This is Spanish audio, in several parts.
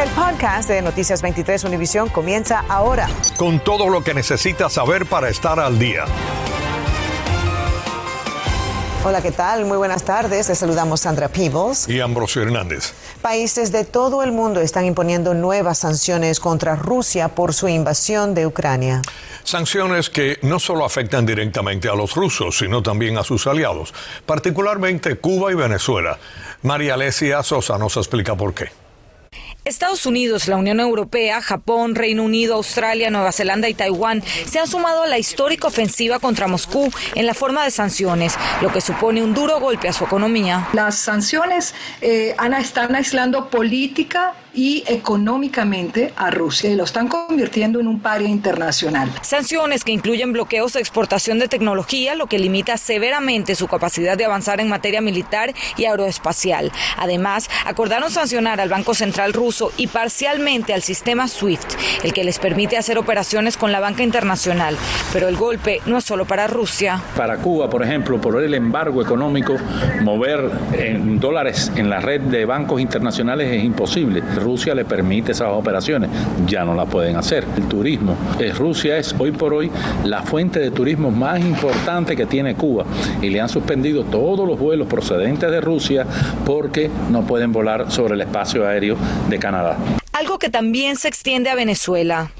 El podcast de Noticias 23 Univisión comienza ahora. Con todo lo que necesitas saber para estar al día. Hola, ¿qué tal? Muy buenas tardes. Les saludamos Sandra Peebles. Y Ambrosio Hernández. Países de todo el mundo están imponiendo nuevas sanciones contra Rusia por su invasión de Ucrania. Sanciones que no solo afectan directamente a los rusos, sino también a sus aliados, particularmente Cuba y Venezuela. María Alesia Sosa nos explica por qué. Estados Unidos, la Unión Europea, Japón, Reino Unido, Australia, Nueva Zelanda y Taiwán se han sumado a la histórica ofensiva contra Moscú en la forma de sanciones, lo que supone un duro golpe a su economía. Las sanciones eh, están aislando política y económicamente a Rusia y lo están convirtiendo en un paria internacional. Sanciones que incluyen bloqueos de exportación de tecnología, lo que limita severamente su capacidad de avanzar en materia militar y aeroespacial. Además, acordaron sancionar al Banco Central ruso y parcialmente al sistema SWIFT, el que les permite hacer operaciones con la banca internacional. Pero el golpe no es solo para Rusia. Para Cuba, por ejemplo, por el embargo económico, mover en dólares en la red de bancos internacionales es imposible. Rusia le permite esas operaciones, ya no la pueden hacer. El turismo, Rusia es hoy por hoy la fuente de turismo más importante que tiene Cuba y le han suspendido todos los vuelos procedentes de Rusia porque no pueden volar sobre el espacio aéreo de Canadá. Algo que también se extiende a Venezuela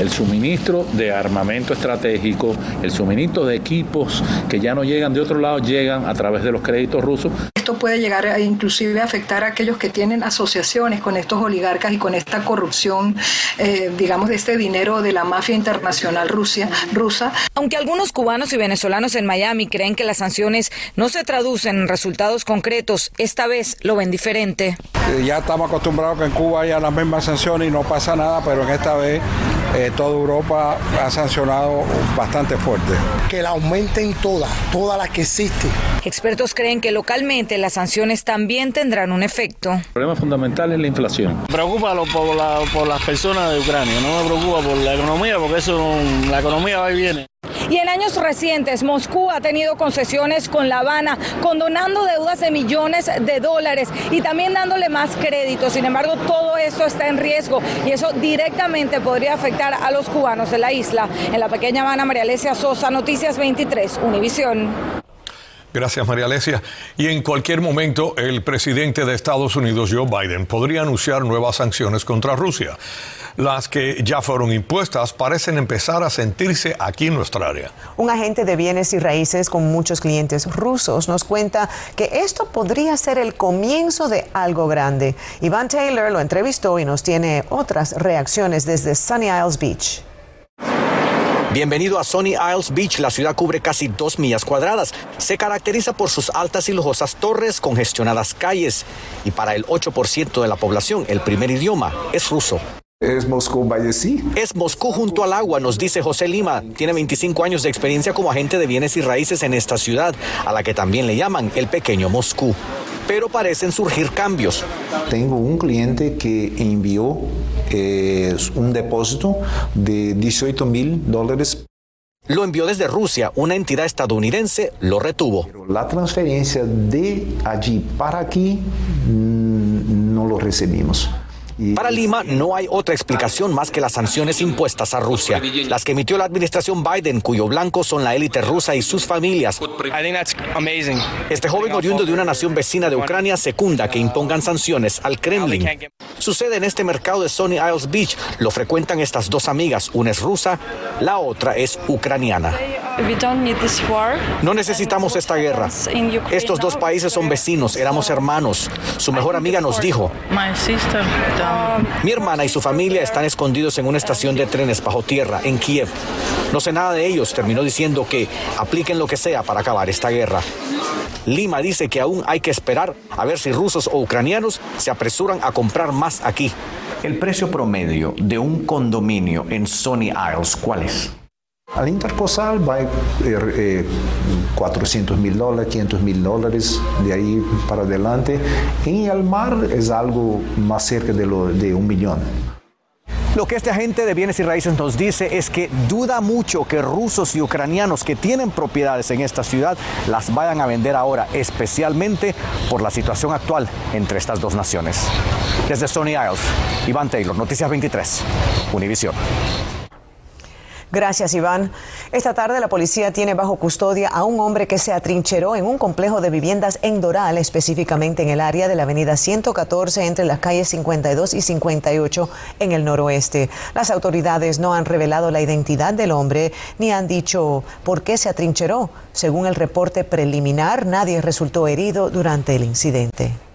el suministro de armamento estratégico, el suministro de equipos que ya no llegan de otro lado, llegan a través de los créditos rusos. Esto puede llegar a inclusive afectar a aquellos que tienen asociaciones con estos oligarcas y con esta corrupción, eh, digamos, de este dinero de la mafia internacional Rusia, rusa. Aunque algunos cubanos y venezolanos en Miami creen que las sanciones no se traducen en resultados concretos, esta vez lo ven diferente. Eh, ya estamos acostumbrados que en Cuba haya las mismas sanciones y no pasa nada, pero en esta vez eh, toda Europa ha sancionado bastante fuerte. Que la aumenten todas, todas las que existen. Expertos creen que localmente las sanciones también tendrán un efecto. El problema fundamental es la inflación. Me preocupa por, por las personas de Ucrania, no me preocupa por la economía, porque eso, la economía va y viene. Y en años recientes, Moscú ha tenido concesiones con La Habana, condonando deudas de millones de dólares y también dándole más crédito. Sin embargo, todo esto está en riesgo y eso directamente podría afectar a los cubanos de la isla. En la pequeña Habana, María Alesia Sosa, Noticias 23, Univisión. Gracias, María Alesia. Y en cualquier momento, el presidente de Estados Unidos, Joe Biden, podría anunciar nuevas sanciones contra Rusia. Las que ya fueron impuestas parecen empezar a sentirse aquí en nuestra área. Un agente de bienes y raíces con muchos clientes rusos nos cuenta que esto podría ser el comienzo de algo grande. Iván Taylor lo entrevistó y nos tiene otras reacciones desde Sunny Isles Beach. Bienvenido a Sunny Isles Beach. La ciudad cubre casi dos millas cuadradas. Se caracteriza por sus altas y lujosas torres, congestionadas calles. Y para el 8% de la población, el primer idioma es ruso. Es Moscú by Es Moscú junto al agua, nos dice José Lima. Tiene 25 años de experiencia como agente de bienes y raíces en esta ciudad, a la que también le llaman el pequeño Moscú. Pero parecen surgir cambios. Tengo un cliente que envió eh, un depósito de 18 mil dólares lo envió desde Rusia, una entidad estadounidense lo retuvo. La transferencia de allí para aquí mm, no lo recibimos. Para Lima no hay otra explicación más que las sanciones impuestas a Rusia, las que emitió la administración Biden, cuyo blanco son la élite rusa y sus familias. Este joven oriundo de una nación vecina de Ucrania secunda que impongan sanciones al Kremlin. Sucede en este mercado de Sony Isles Beach. Lo frecuentan estas dos amigas, una es rusa, la otra es ucraniana. No necesitamos esta guerra. Estos dos países son vecinos, éramos hermanos. Su mejor amiga nos dijo, mi hermana y su familia están escondidos en una estación de trenes bajo tierra en Kiev. No sé nada de ellos. Terminó diciendo que apliquen lo que sea para acabar esta guerra. Lima dice que aún hay que esperar a ver si rusos o ucranianos se apresuran a comprar más aquí. El precio promedio de un condominio en Sony Isles, ¿cuál es? Al interposal va 400 mil dólares, 500 mil dólares, de ahí para adelante. En el mar es algo más cerca de, lo, de un millón. Lo que este agente de bienes y raíces nos dice es que duda mucho que rusos y ucranianos que tienen propiedades en esta ciudad las vayan a vender ahora, especialmente por la situación actual entre estas dos naciones. Desde Stony Isles, Iván Taylor, Noticias 23, Univisión. Gracias, Iván. Esta tarde la policía tiene bajo custodia a un hombre que se atrincheró en un complejo de viviendas en Doral, específicamente en el área de la avenida 114 entre las calles 52 y 58 en el noroeste. Las autoridades no han revelado la identidad del hombre ni han dicho por qué se atrincheró. Según el reporte preliminar, nadie resultó herido durante el incidente.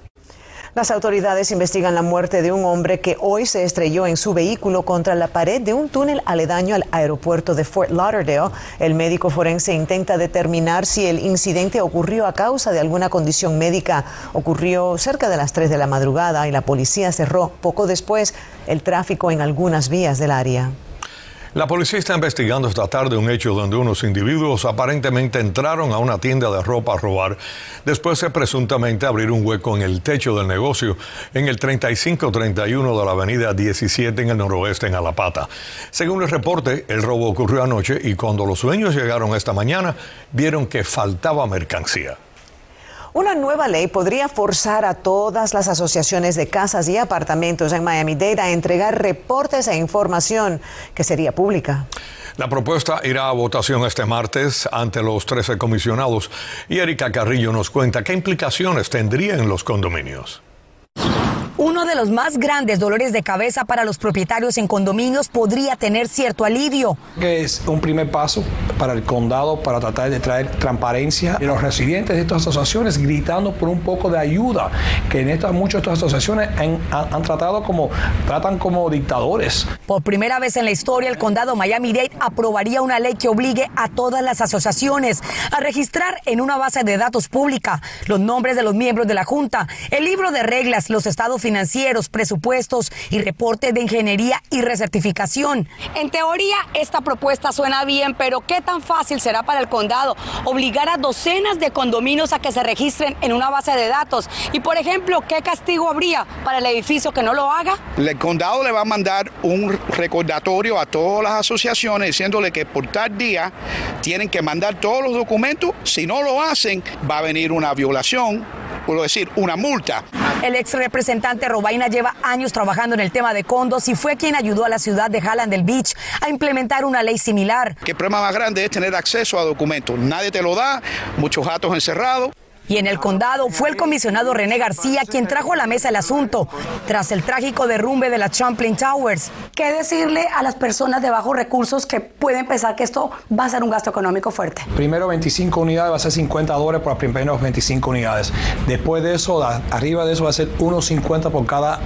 Las autoridades investigan la muerte de un hombre que hoy se estrelló en su vehículo contra la pared de un túnel aledaño al aeropuerto de Fort Lauderdale. El médico forense intenta determinar si el incidente ocurrió a causa de alguna condición médica. Ocurrió cerca de las 3 de la madrugada y la policía cerró poco después el tráfico en algunas vías del área. La policía está investigando esta tarde un hecho donde unos individuos aparentemente entraron a una tienda de ropa a robar, después de presuntamente abrir un hueco en el techo del negocio en el 3531 de la avenida 17 en el noroeste en Alapata. Según el reporte, el robo ocurrió anoche y cuando los dueños llegaron esta mañana vieron que faltaba mercancía. Una nueva ley podría forzar a todas las asociaciones de casas y apartamentos en Miami-Dade a entregar reportes e información que sería pública. La propuesta irá a votación este martes ante los 13 comisionados y Erika Carrillo nos cuenta qué implicaciones tendría en los condominios. Uno de los más grandes dolores de cabeza para los propietarios en condominios podría tener cierto alivio. Es un primer paso para el condado para tratar de traer transparencia y los residentes de estas asociaciones gritando por un poco de ayuda, que en estas muchas de estas asociaciones han, tratado como tratan como dictadores. Por primera vez en la historia, el condado Miami-Dade aprobaría una ley que obligue a todas las asociaciones a registrar en una base de datos pública los nombres de los miembros de la junta, el libro de reglas, los estados financieros, presupuestos y reportes de ingeniería y recertificación. En teoría, esta propuesta suena bien, pero ¿qué tan fácil será para el condado obligar a docenas de condominios a que se registren en una base de datos? Y, por ejemplo, ¿qué castigo habría para el edificio que no lo haga? El condado le va a mandar un recordatorio a todas las asociaciones diciéndole que por tal día tienen que mandar todos los documentos. Si no lo hacen, va a venir una violación puedo decir, una multa. El ex representante Robaina lleva años trabajando en el tema de condos y fue quien ayudó a la ciudad de Hallandale Beach a implementar una ley similar. ¿Qué problema más grande es tener acceso a documentos? Nadie te lo da, muchos gatos encerrados. Y en el condado fue el comisionado René García quien trajo a la mesa el asunto tras el trágico derrumbe de las Champlain Towers. ¿Qué decirle a las personas de bajos recursos que pueden pensar que esto va a ser un gasto económico fuerte? Primero 25 unidades va a ser 50 dólares por las primeras 25 unidades. Después de eso, arriba de eso va a ser 1.50 por cada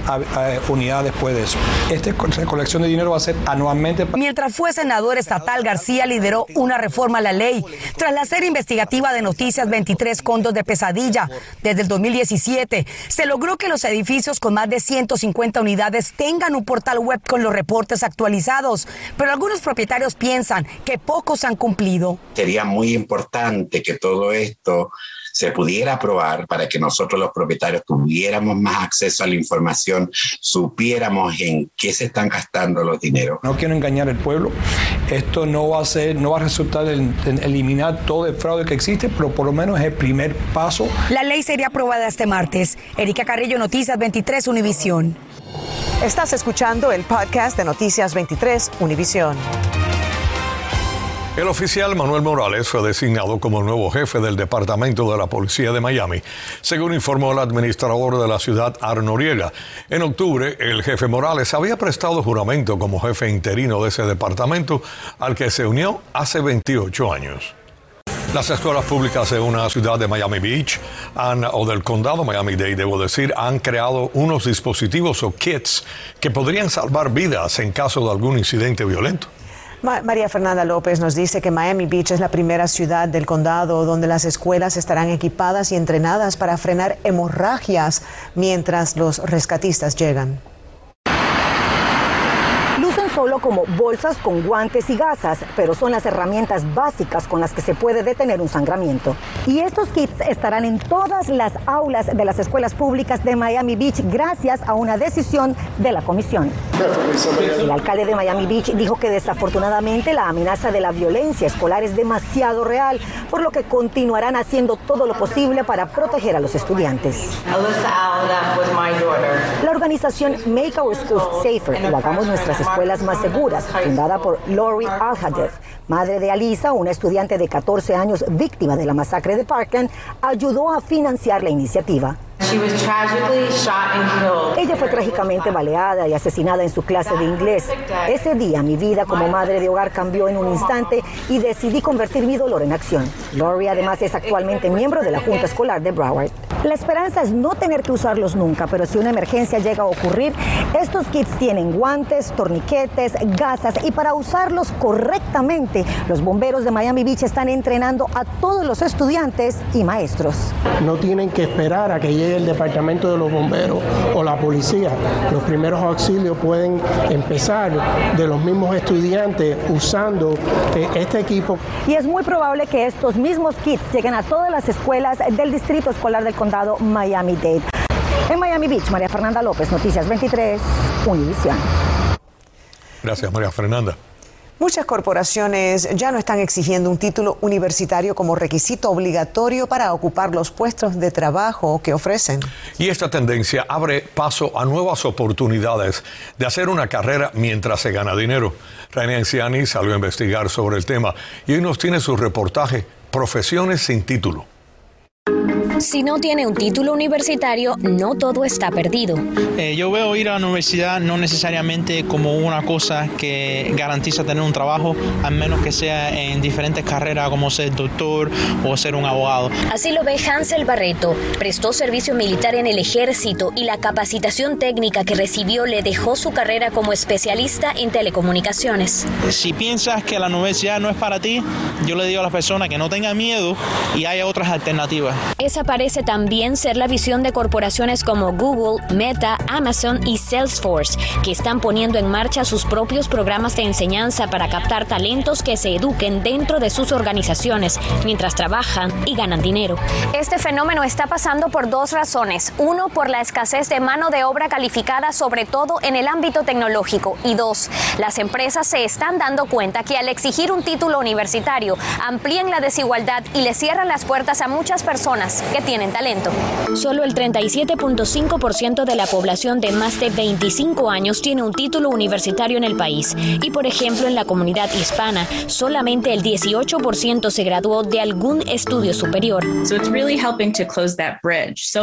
unidad después de eso. Esta recolección de dinero va a ser anualmente. Mientras fue senador estatal, García lideró una reforma a la ley. Tras la serie investigativa de Noticias 23 condos de pesadilla. Desde el 2017 se logró que los edificios con más de 150 unidades tengan un portal web con los reportes actualizados, pero algunos propietarios piensan que pocos han cumplido. Sería muy importante que todo esto se pudiera aprobar para que nosotros los propietarios tuviéramos más acceso a la información, supiéramos en qué se están gastando los dineros. No quiero engañar al pueblo, esto no va a ser, no va a resultar en, eliminar todo el fraude que existe, pero por lo menos es el primer paso. La ley sería aprobada este martes. Erika Carrillo, Noticias 23, Univisión. Estás escuchando el podcast de Noticias 23, Univisión. El oficial Manuel Morales fue designado como el nuevo jefe del Departamento de la Policía de Miami, según informó el administrador de la ciudad, Arnoriega. En octubre, el jefe Morales había prestado juramento como jefe interino de ese departamento, al que se unió hace 28 años. Las escuelas públicas de una ciudad de Miami Beach o del condado Miami-Dade, debo decir, han creado unos dispositivos o kits que podrían salvar vidas en caso de algún incidente violento. María Fernanda López nos dice que Miami Beach es la primera ciudad del condado donde las escuelas estarán equipadas y entrenadas para frenar hemorragias mientras los rescatistas llegan solo como bolsas con guantes y gasas, pero son las herramientas básicas con las que se puede detener un sangramiento. Y estos kits estarán en todas las aulas de las escuelas públicas de Miami Beach gracias a una decisión de la comisión. El alcalde de Miami Beach dijo que desafortunadamente la amenaza de la violencia escolar es demasiado real, por lo que continuarán haciendo todo lo posible para proteger a los estudiantes. La organización Make Our Schools Safer, o Hagamos Nuestras Escuelas Más Seguras, fundada por Lori Alhadeff, madre de Alisa, una estudiante de 14 años víctima de la masacre de Parkland, ayudó a financiar la iniciativa. Ella fue trágicamente baleada y asesinada en su clase de inglés. Ese día mi vida como madre de hogar cambió en un instante y decidí convertir mi dolor en acción. Lori además es actualmente miembro de la Junta Escolar de Broward. La esperanza es no tener que usarlos nunca, pero si una emergencia llega a ocurrir, estos kits tienen guantes, torniquetes, gasas y para usarlos correctamente, los bomberos de Miami Beach están entrenando a todos los estudiantes y maestros. No tienen que esperar a que llegue el departamento de los bomberos o la policía. Los primeros auxilios pueden empezar de los mismos estudiantes usando eh, este equipo. Y es muy probable que estos mismos kits lleguen a todas las escuelas del Distrito Escolar del Condado Miami-Dade. En Miami Beach, María Fernanda López, Noticias 23, Univisión. Gracias, María Fernanda. Muchas corporaciones ya no están exigiendo un título universitario como requisito obligatorio para ocupar los puestos de trabajo que ofrecen. Y esta tendencia abre paso a nuevas oportunidades de hacer una carrera mientras se gana dinero. René Anciani salió a investigar sobre el tema y hoy nos tiene su reportaje Profesiones sin título. Si no tiene un título universitario, no todo está perdido. Eh, yo veo ir a la universidad no necesariamente como una cosa que garantiza tener un trabajo, al menos que sea en diferentes carreras como ser doctor o ser un abogado. Así lo ve Hansel Barreto. Prestó servicio militar en el ejército y la capacitación técnica que recibió le dejó su carrera como especialista en telecomunicaciones. Si piensas que la universidad no es para ti, yo le digo a las personas que no tengan miedo y haya otras alternativas. Esa parece también ser la visión de corporaciones como Google, Meta, Amazon y Salesforce, que están poniendo en marcha sus propios programas de enseñanza para captar talentos que se eduquen dentro de sus organizaciones mientras trabajan y ganan dinero. Este fenómeno está pasando por dos razones. Uno, por la escasez de mano de obra calificada, sobre todo en el ámbito tecnológico. Y dos, las empresas se están dando cuenta que al exigir un título universitario amplían la desigualdad y le cierran las puertas a muchas personas que tienen talento. Solo el 37.5% de la población de más de 25 años tiene un título universitario en el país. Y por ejemplo, en la comunidad hispana, solamente el 18% se graduó de algún estudio superior.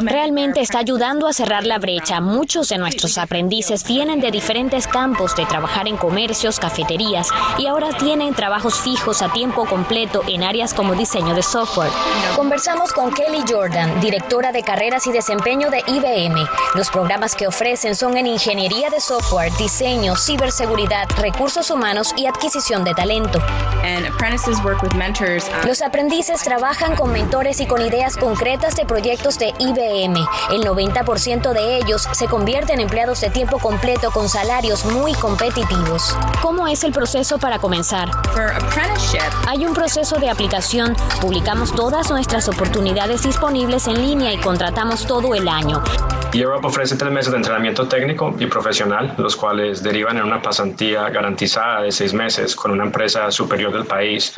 Realmente está ayudando a cerrar la brecha. Muchos de nuestros aprendices vienen de diferentes campos de trabajar en comercios, cafeterías y ahora tienen trabajos fijos a tiempo completo en áreas como diseño de software. Conversamos con Kelly Jordan, directora de carreras y desempeño de IBM. Los programas que ofrecen son en ingeniería de software, diseño, ciberseguridad, recursos humanos y adquisición de talento. Los aprendices trabajan con mentores y con ideas concretas de proyectos de IBM. El 90% de ellos se convierten en empleados de tiempo completo con salarios muy competitivos. ¿Cómo es el proceso para comenzar? Hay un proceso de aplicación. Publicamos todas nuestras oportunidades disponibles en línea y contratamos todo el año. Europe ofrece tres meses de entrenamiento técnico y profesional, los cuales derivan en una pasantía garantizada de seis meses con una empresa superior del país.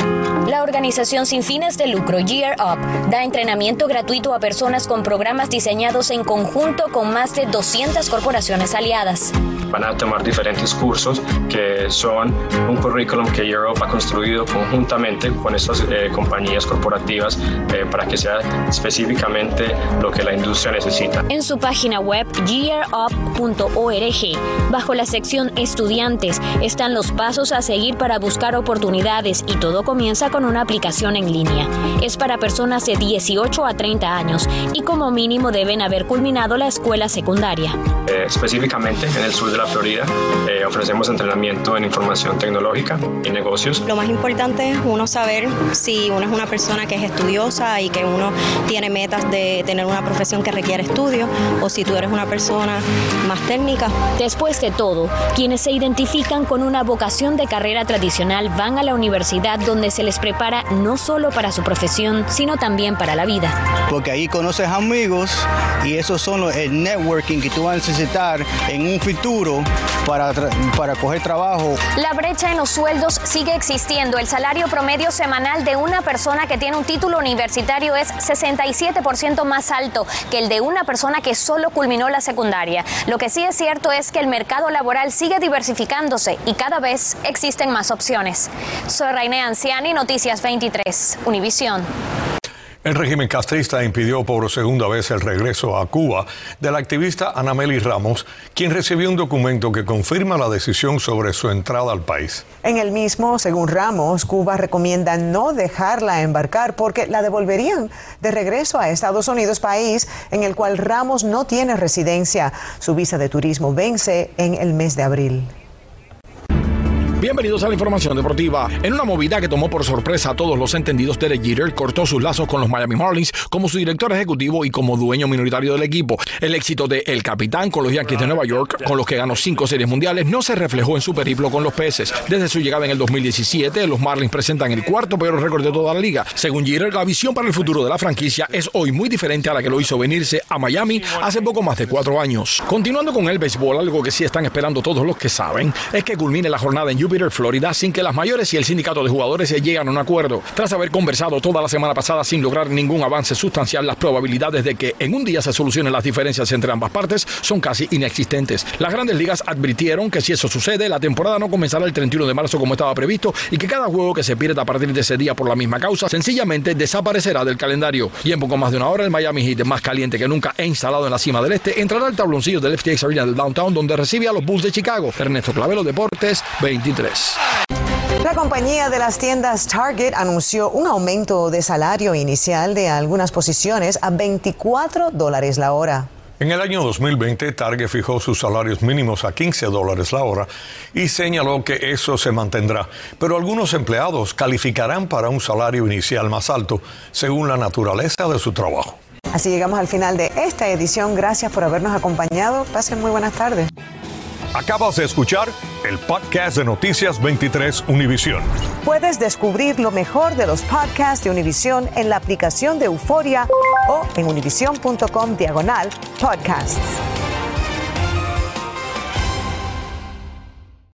La organización sin fines de lucro Year Up da entrenamiento gratuito a personas con programas diseñados en conjunto con más de 200 corporaciones aliadas. Van a tomar diferentes cursos que son un currículum que Europe ha construido conjuntamente con estas eh, compañías corporativas eh, para que sea específicamente lo que la industria necesita. En su página web yearup.org, bajo la sección Estudiantes, están los pasos a seguir para buscar oportunidades y todo comienza con una aplicación en línea. Es para personas de 18 a 30 años y como mínimo deben haber culminado la escuela secundaria. Eh, específicamente en el sur de la Florida eh, ofrecemos entrenamiento en información tecnológica y negocios. Lo más importante es uno saber si uno es una persona que es estudiosa y que uno tiene metas de tener una profesión que requiere estudio o si tú eres una persona más técnica. Después de todo, quienes se identifican con una vocación de carrera tradicional van a la universidad donde se les prepara no solo para su profesión, sino también para la vida. Porque ahí conoces amigos y esos son los, el networking que tú vas a necesitar en un futuro para, para coger trabajo. La brecha en los sueldos sigue existiendo. El salario promedio semanal de una persona que tiene un título universitario es 67% más alto que el de una persona que solo culminó la secundaria. Lo que sí es cierto es que el mercado laboral sigue diversificándose y cada vez existen más opciones. Soy Raine Anciani, Noticias 23, Univisión. El régimen castrista impidió por segunda vez el regreso a Cuba de la activista Anameli Ramos, quien recibió un documento que confirma la decisión sobre su entrada al país. En el mismo, según Ramos, Cuba recomienda no dejarla embarcar porque la devolverían de regreso a Estados Unidos, país en el cual Ramos no tiene residencia. Su visa de turismo vence en el mes de abril. Bienvenidos a la información deportiva. En una movida que tomó por sorpresa a todos los entendidos, Derek Jeter cortó sus lazos con los Miami Marlins como su director ejecutivo y como dueño minoritario del equipo. El éxito de El Capitán con los Yankees de Nueva York, con los que ganó cinco series mundiales, no se reflejó en su periplo con los peces. Desde su llegada en el 2017, los Marlins presentan el cuarto peor récord de toda la liga. Según Jeter, la visión para el futuro de la franquicia es hoy muy diferente a la que lo hizo venirse a Miami hace poco más de cuatro años. Continuando con el béisbol, algo que sí están esperando todos los que saben es que culmine la jornada en Jupiter, Florida, sin que las mayores y el sindicato de jugadores se lleguen a un acuerdo. Tras haber conversado toda la semana pasada sin lograr ningún avance sustancial, las probabilidades de que en un día se solucionen las diferencias entre ambas partes son casi inexistentes. Las grandes ligas advirtieron que si eso sucede, la temporada no comenzará el 31 de marzo como estaba previsto y que cada juego que se pierda a partir de ese día por la misma causa sencillamente desaparecerá del calendario. Y en poco más de una hora, el Miami Heat, más caliente que nunca e instalado en la cima del este, entrará al tabloncillo del FTX Arena del Downtown donde recibe a los Bulls de Chicago. Ernesto Clavelo Deportes 23. La compañía de las tiendas Target anunció un aumento de salario inicial de algunas posiciones a 24 dólares la hora. En el año 2020, Target fijó sus salarios mínimos a 15 dólares la hora y señaló que eso se mantendrá. Pero algunos empleados calificarán para un salario inicial más alto según la naturaleza de su trabajo. Así llegamos al final de esta edición. Gracias por habernos acompañado. Pasen muy buenas tardes. Acabas de escuchar el podcast de Noticias 23 Univisión. Puedes descubrir lo mejor de los podcasts de Univisión en la aplicación de Euforia o en univision.com diagonal podcasts.